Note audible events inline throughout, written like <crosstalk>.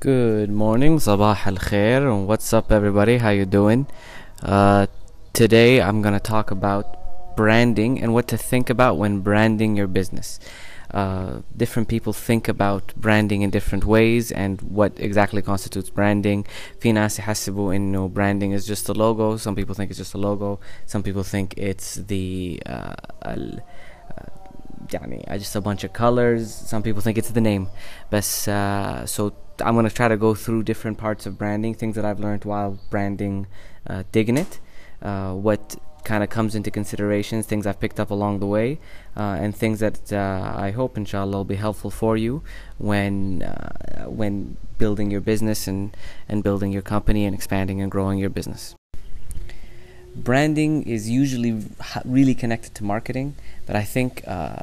Good morning, sabah al khair, and what's up, everybody? How you doing? Uh, today, I'm gonna talk about branding and what to think about when branding your business. Uh, different people think about branding in different ways and what exactly constitutes branding. في ناس يحسبوا إنه branding is just a logo. Some people think it's just a logo. Some people think it's the uh, ال- يعني just a bunch of colors. Some people think it's the name. But uh, so I'm gonna try to go through different parts of branding, things that I've learned while branding uh, Dignit, uh, what kind of comes into considerations, things I've picked up along the way, uh, and things that uh, I hope, inshallah, will be helpful for you when uh, when building your business and and building your company and expanding and growing your business branding is usually h- really connected to marketing, But I think, uh,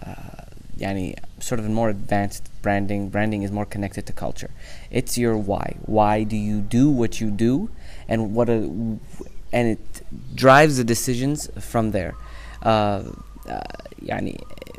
yani, sort of a more advanced branding, branding is more connected to culture. It's your why. Why do you do what you do, and what a, and it drives the decisions from there. Uh, uh,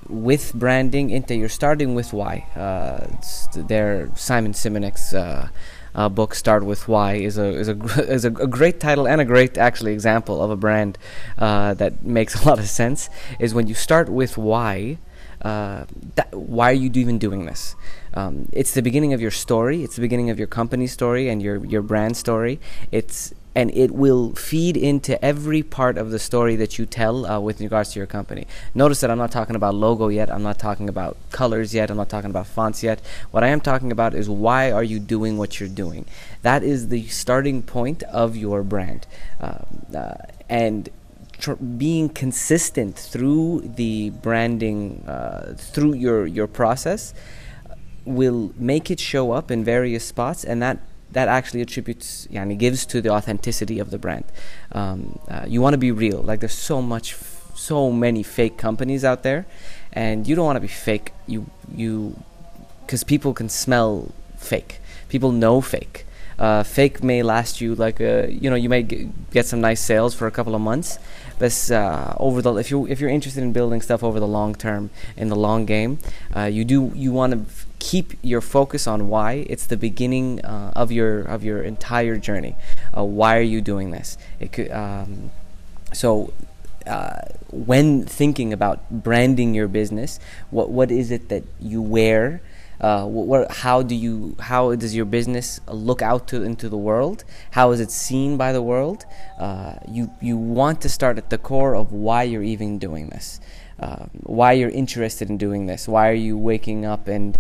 with branding, into you're starting with why. Uh, there, Simon Sinek's. Uh, uh, book "Start with Why" is a is a <laughs> is a, a great title and a great actually example of a brand uh, that makes <laughs> a lot of sense. Is when you start with why. Uh, that, why are you even doing this? Um, it's the beginning of your story. It's the beginning of your company story and your your brand story. It's and it will feed into every part of the story that you tell uh, with regards to your company. Notice that I'm not talking about logo yet. I'm not talking about colors yet. I'm not talking about fonts yet. What I am talking about is why are you doing what you're doing. That is the starting point of your brand, um, uh, and tr- being consistent through the branding uh, through your your process will make it show up in various spots, and that that actually attributes yani gives to the authenticity of the brand. Um, uh, you want to be real. Like there's so much f- so many fake companies out there and you don't want to be fake. You you because people can smell fake. People know fake. Uh, fake may last you like a, you know you may g- get some nice sales for a couple of months but uh, over the if you if you're interested in building stuff over the long term in the long game uh, you do you want to keep your focus on why. It's the beginning uh, of your of your entire journey. Uh, why are you doing this? It could um, so uh, when thinking about branding your business what what is it that you wear? Uh, what, how do you how does your business look out to into the world? How is it seen by the world? Uh, you you want to start at the core of why you're even doing this. Uh, why you're interested in doing this. Why are you waking up and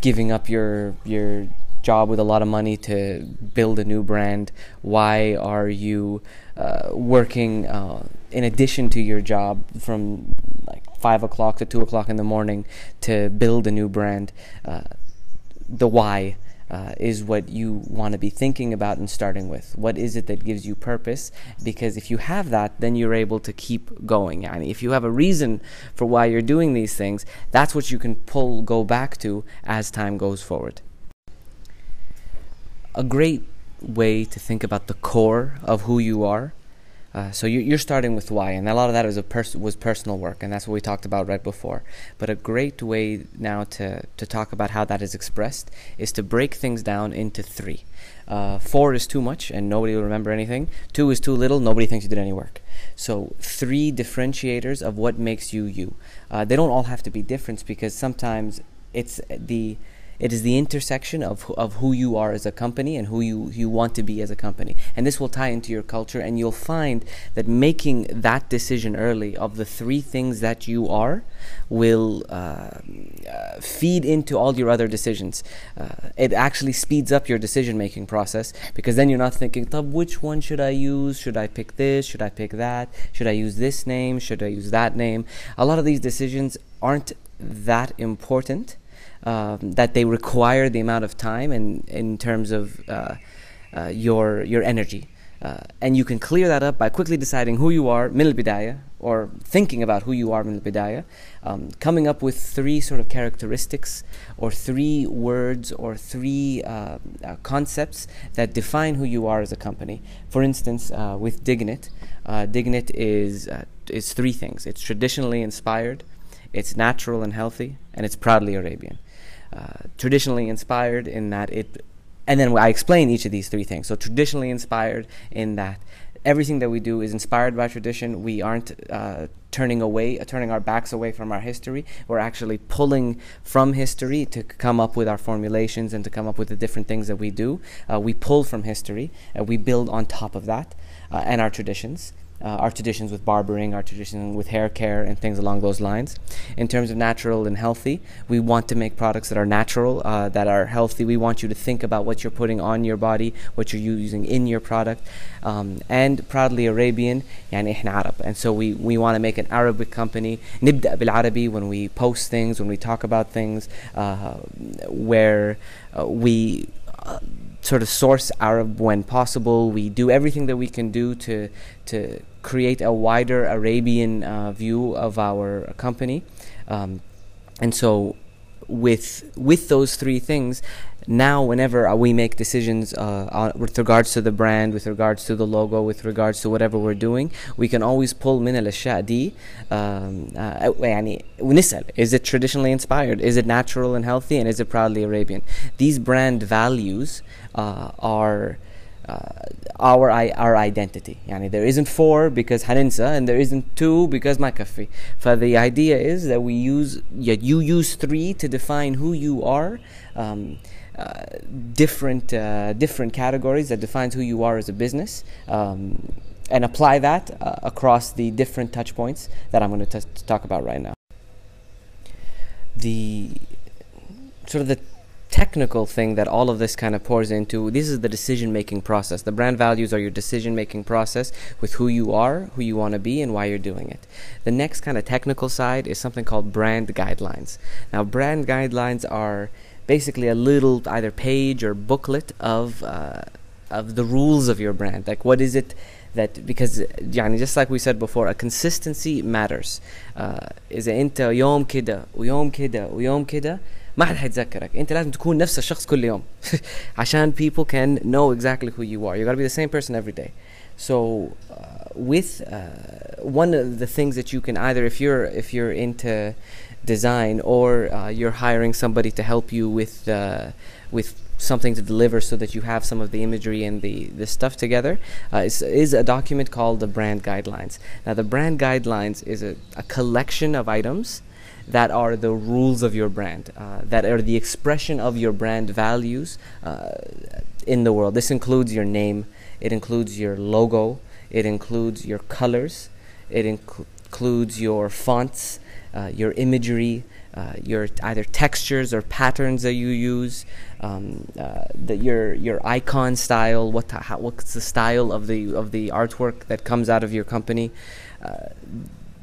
giving up your your job with a lot of money to build a new brand? Why are you uh, working uh, in addition to your job from like five o'clock to two o'clock in the morning to build a new brand? Uh, the why uh, is what you want to be thinking about and starting with. What is it that gives you purpose? Because if you have that, then you're able to keep going. Yani if you have a reason for why you're doing these things, that's what you can pull, go back to as time goes forward. A great way to think about the core of who you are. Uh, so you, you're starting with why, and a lot of that is a pers- was personal work, and that's what we talked about right before. But a great way now to, to talk about how that is expressed is to break things down into three. Uh, four is too much, and nobody will remember anything. Two is too little, nobody thinks you did any work. So three differentiators of what makes you you. Uh, they don't all have to be different because sometimes it's the it is the intersection of, of who you are as a company and who you, you want to be as a company. And this will tie into your culture, and you'll find that making that decision early of the three things that you are will uh, uh, feed into all your other decisions. Uh, it actually speeds up your decision making process because then you're not thinking, "Tab, which one should I use? Should I pick this? Should I pick that? Should I use this name? Should I use that name? A lot of these decisions aren't that important um, that they require the amount of time and in terms of uh, uh, your your energy. Uh, and you can clear that up by quickly deciding who you are min al or thinking about who you are min al um, coming up with three sort of characteristics or three words or three uh, uh, concepts that define who you are as a company. For instance, uh, with Dignit, Dignit is is three things. It's traditionally inspired, it's natural and healthy, and it's proudly Arabian. Uh, traditionally inspired in that it and then I explain each of these three things. So traditionally inspired in that everything that we do is inspired by tradition. We aren't uh, turning away, uh, turning our backs away from our history. We're actually pulling from history to come up with our formulations and to come up with the different things that we do. Uh, we pull from history. Uh, we build on top of that uh, and our traditions uh, our traditions with barbering, our tradition with hair care, and things along those lines. In terms of natural and healthy, we want to make products that are natural, uh, that are healthy. We want you to think about what you're putting on your body, what you're using in your product. Um, and proudly Arabian, يعني إحنا Arab. And so we, we want to make an Arabic company. نبدأ بالعربي when we post things, when we talk about things, uh, where uh, we uh, sort of source Arab when possible. We do everything that we can do to to create a wider Arabian uh, view of our company, um, and so with with those three things now whenever we make decisions uh, with regards to the brand with regards to the logo with regards to whatever we're doing we can always pull من الأشياء دي um, uh, يعني ونسأل is it traditionally inspired is it natural and healthy and is it proudly Arabian these brand values uh, are uh, our our identity يعني there isn't four because هننسى and there isn't two because ما كفي For the idea is that we use yeah, you use three to define who you are um, uh, different uh, different categories that defines who you are as a business um, and apply that uh, across the different touch points that I'm going to talk about right now. The sort of the technical thing that all of this kind of pours into this is the decision making process. The brand values are your decision making process with who you are who you want to be and why you're doing it. The next kind of technical side is something called brand guidelines. Now brand guidelines are basically a little either page or booklet of uh, of the rules of your brand like what is it that because يعني just like we said before a consistency matters uh, إذا أنت يوم كده ويوم كده ويوم كده ما حد حيتذكرك انت لازم تكون نفس الشخص كل يوم <laughs> عشان people can know exactly who you are you gotta be the same person every day so uh, with uh, one of the things that you can either if you're if you're into design or uh, you're hiring somebody to help you with uh, with something to deliver so that you have some of the imagery and the, the stuff together uh, is, is a document called the brand guidelines now the brand guidelines is a, a collection of items that are the rules of your brand, uh, that are the expression of your brand values uh, in the world. This includes your name, it includes your logo, it includes your colors, it inc- includes your fonts, uh, your imagery. Uh, your either textures or patterns that you use, um, uh, the, your your icon style, what how, what's the style of the of the artwork that comes out of your company uh,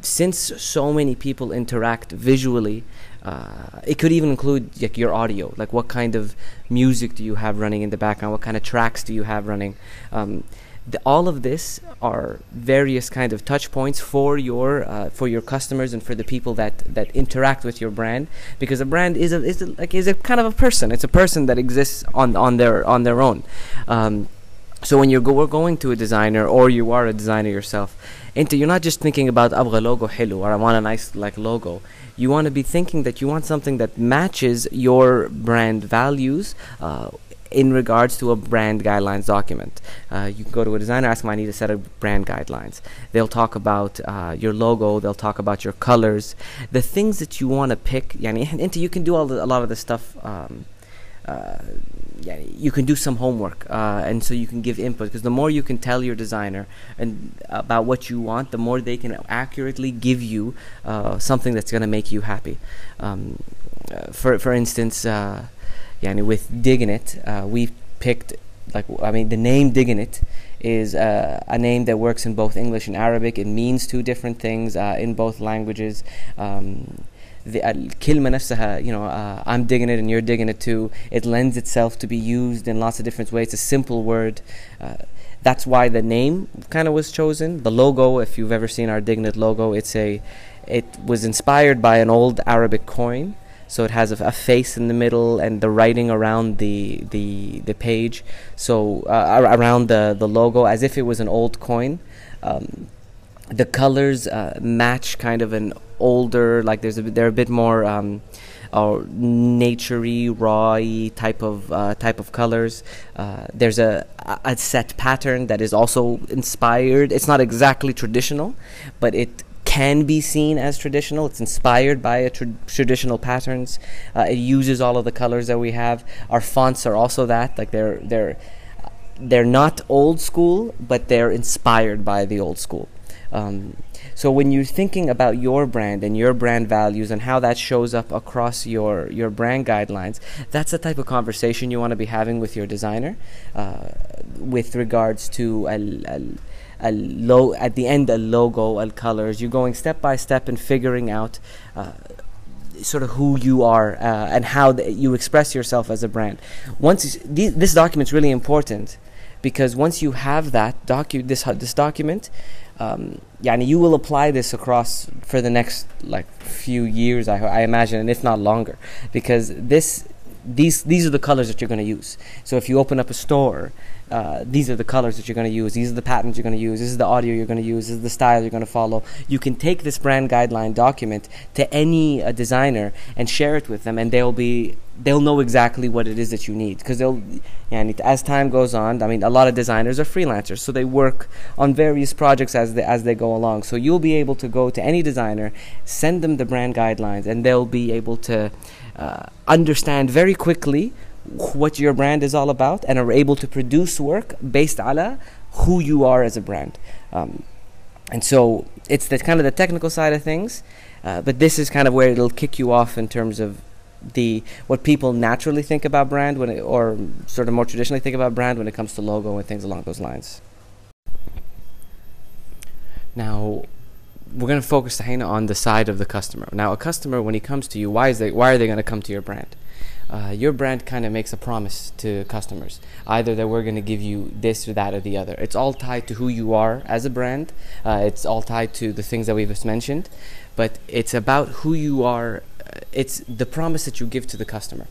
since so many people interact visually, uh, it could even include like your audio, like what kind of music do you have running in the background, what kind of tracks do you have running. Um, the, all of this are various kind of touch points for your uh, for your customers and for the people that, that interact with your brand because a brand is a is a, like is a kind of a person. It's a person that exists on on their on their own. Um, so when you're go- going to a designer or you are a designer yourself انت you're not just thinking about ابغى logo حلو or I want a nice like logo you want to be thinking that you want something that matches your brand values uh, in regards to a brand guidelines document. Uh, you can go to a designer, ask them, I need a set of brand guidelines. They'll talk about uh, your logo, they'll talk about your colors, the things that you want to pick. يعني, you can do all the, a lot of the stuff um, uh, yeah, you can do some homework uh, and so you can give input because the more you can tell your designer and about what you want the more they can accurately give you uh, something that's going to make you happy. Um, uh, for for instance uh, yeah, with Diggin' uh, we've picked like I mean the name Diggin' is uh, a name that works in both English and Arabic. It means two different things uh, in both languages. Um, the الكلمة نفسها you know uh, I'm digging it and you're digging it too it lends itself to be used in lots of different ways it's a simple word uh, that's why the name kind of was chosen the logo if you've ever seen our Dignit logo it's a it was inspired by an old Arabic coin so it has a, a, face in the middle and the writing around the the the page so uh, around the the logo as if it was an old coin um, the colors uh, match kind of an older like there's a they're a bit more um, or naturey, rawy type of uh, type of colors. Uh, there's a a set pattern that is also inspired. It's not exactly traditional, but it can be seen as traditional. It's inspired by tra- traditional patterns. Uh, it uses all of the colors that we have. Our fonts are also that. Like they're they're they're not old school, but they're inspired by the old school. Um, so when you're thinking about your brand and your brand values and how that shows up across your your brand guidelines, that's the type of conversation you want to be having with your designer, uh, with regards to a, a, a low at the end a logo, a colors. You're going step by step and figuring out. Uh, sort of who you are uh, and how th- you express yourself as a brand. Once th- this document's really important because once you have that docu this this document, um, yani you will apply this across for the next like few years, I, I imagine, and if not longer, because this these these are the colors that you're going to use. So if you open up a store uh, these are the colors that you're going to use, these are the patterns you're going to use, this is the audio you're going to use, this is the style you're going to follow. You can take this brand guideline document to any uh, designer and share it with them, and they'll be they'll know exactly what it is that you need because they'll yeah, as time goes on i mean a lot of designers are freelancers so they work on various projects as they, as they go along so you'll be able to go to any designer send them the brand guidelines and they'll be able to uh, understand very quickly what your brand is all about and are able to produce work based ala who you are as a brand. Um, and so it's the kind of the technical side of things, uh, but this is kind of where it'll kick you off in terms of the what people naturally think about brand when it, or sort of more traditionally think about brand when it comes to logo and things along those lines. Now, we're going to focus on the side of the customer. Now, a customer when he comes to you, why is they why are they going to come to your brand? Uh, your brand kind of makes a promise to customers. Either that we're going to give you this or that or the other. It's all tied to who you are as a brand. Uh, it's all tied to the things that we've just mentioned. But it's about who you are uh, it's the promise that you give to the customer.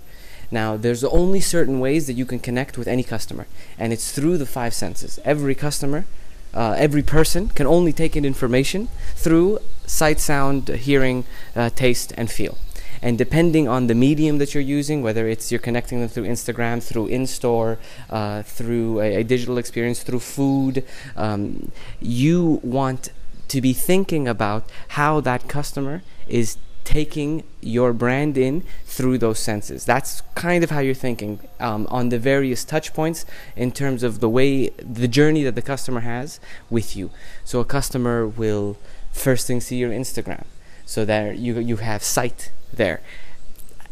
Now there's only certain ways that you can connect with any customer and it's through the five senses. Every customer uh, every person can only take in information through sight sound hearing uh, taste and feel and depending on the medium that you're using, whether it's you're connecting them through Instagram, through in-store, uh, through a, a, digital experience, through food, um, you want to be thinking about how that customer is taking your brand in through those senses. That's kind of how you're thinking um, on the various touch points in terms of the way, the journey that the customer has with you. So a customer will first thing see your Instagram. So there you, you have sight there.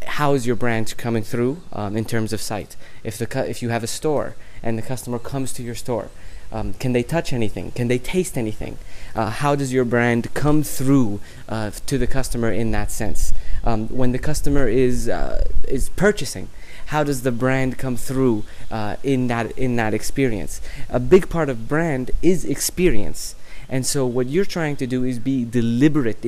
How is your brand coming through um, in terms of sight? If the if you have a store and the customer comes to your store, um, can they touch anything? Can they taste anything? Uh, how does your brand come through uh, to the customer in that sense? Um, when the customer is uh, is purchasing, how does the brand come through uh, in that in that experience? A big part of brand is experience. And so what you're trying to do is be deliberate.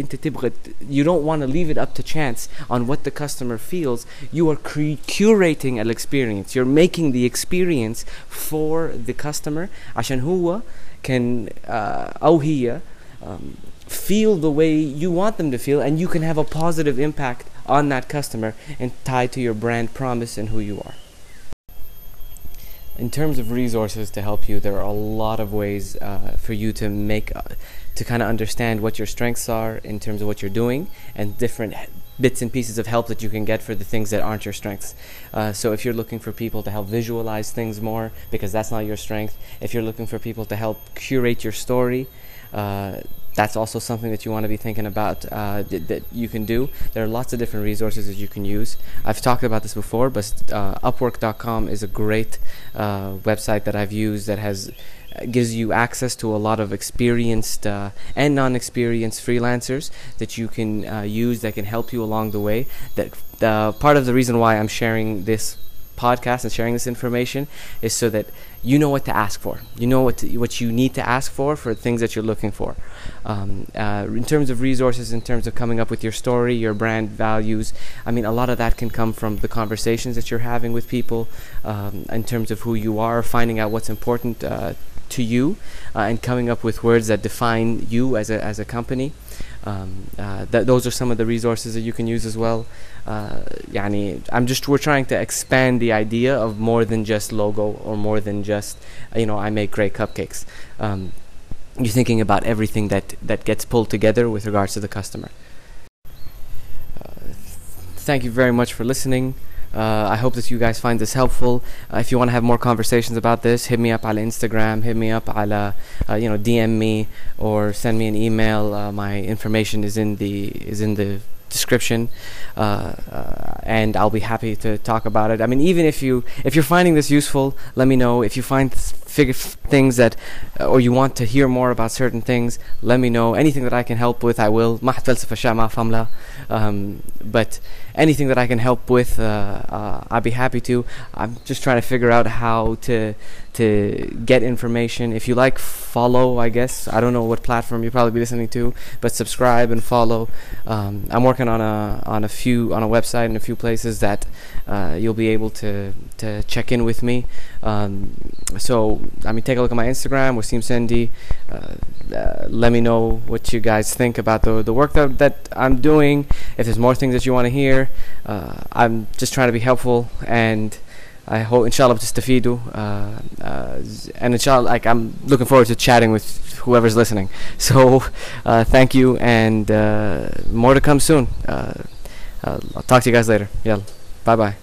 You don't want to leave it up to chance on what the customer feels. You are curating an experience. You're making the experience for the customer عشان هو can uh, أو هي um, feel the way you want them to feel and you can have a positive impact on that customer and tied to your brand promise and who you are in terms of resources to help you, there are a lot of ways uh, for you to make, uh, to kind of understand what your strengths are in terms of what you're doing and different bits and pieces of help that you can get for the things that aren't your strengths. Uh, so if you're looking for people to help visualize things more because that's not your strength, if you're looking for people to help curate your story, uh, that's also something that you want to be thinking about uh, th- that you can do. There are lots of different resources that you can use. I've talked about this before, but uh, Upwork.com is a great uh, website that I've used that has uh, gives you access to a lot of experienced uh, and non-experienced freelancers that you can uh, use that can help you along the way. That part of the reason why I'm sharing this podcast and sharing this information is so that you know what to ask for. You know what to, what you need to ask for for things that you're looking for. Um, uh, in terms of resources, in terms of coming up with your story, your brand values. I mean, a lot of that can come from the conversations that you're having with people. Um, in terms of who you are, finding out what's important uh, to you, uh, and coming up with words that define you as a as a company um, uh, those are some of the resources that you can use as well. Uh, yani, I'm just we're trying to expand the idea of more than just logo or more than just you know I make great cupcakes. Um, you're thinking about everything that that gets pulled together with regards to the customer. Uh, thank you very much for listening uh, I hope that you guys find this helpful. Uh, if you want to have more conversations about this, hit me up on Instagram, hit me up on, uh, you know, DM me or send me an email. Uh, my information is in the is in the description. Uh, uh, and I'll be happy to talk about it. I mean even if you if you're finding this useful let me know. If you find things that uh, or you want to hear more about certain things let me know. Anything that I can help with I will um, but anything that I can help with uh, uh, I'd be happy to. I'm just trying to figure out how to to get information. If you like follow I guess. I don't know what platform you'll probably be listening to but subscribe and follow. Um, I'm working on a on a few on a website and a few places that uh, you'll be able to to check in with me um, so I mean take a look at my Instagram Wasim Sendi uh, uh, let me know what you guys think about the the work that, that I'm doing if there's more things that you want to hear uh, I'm just trying to be helpful and I hope inshallah تستفيدوا uh, uh, and inshallah like I'm looking forward to chatting with whoever's listening <laughs> so uh, thank you and uh, more to come soon uh, uh, I'll talk to you guys later yeah bye bye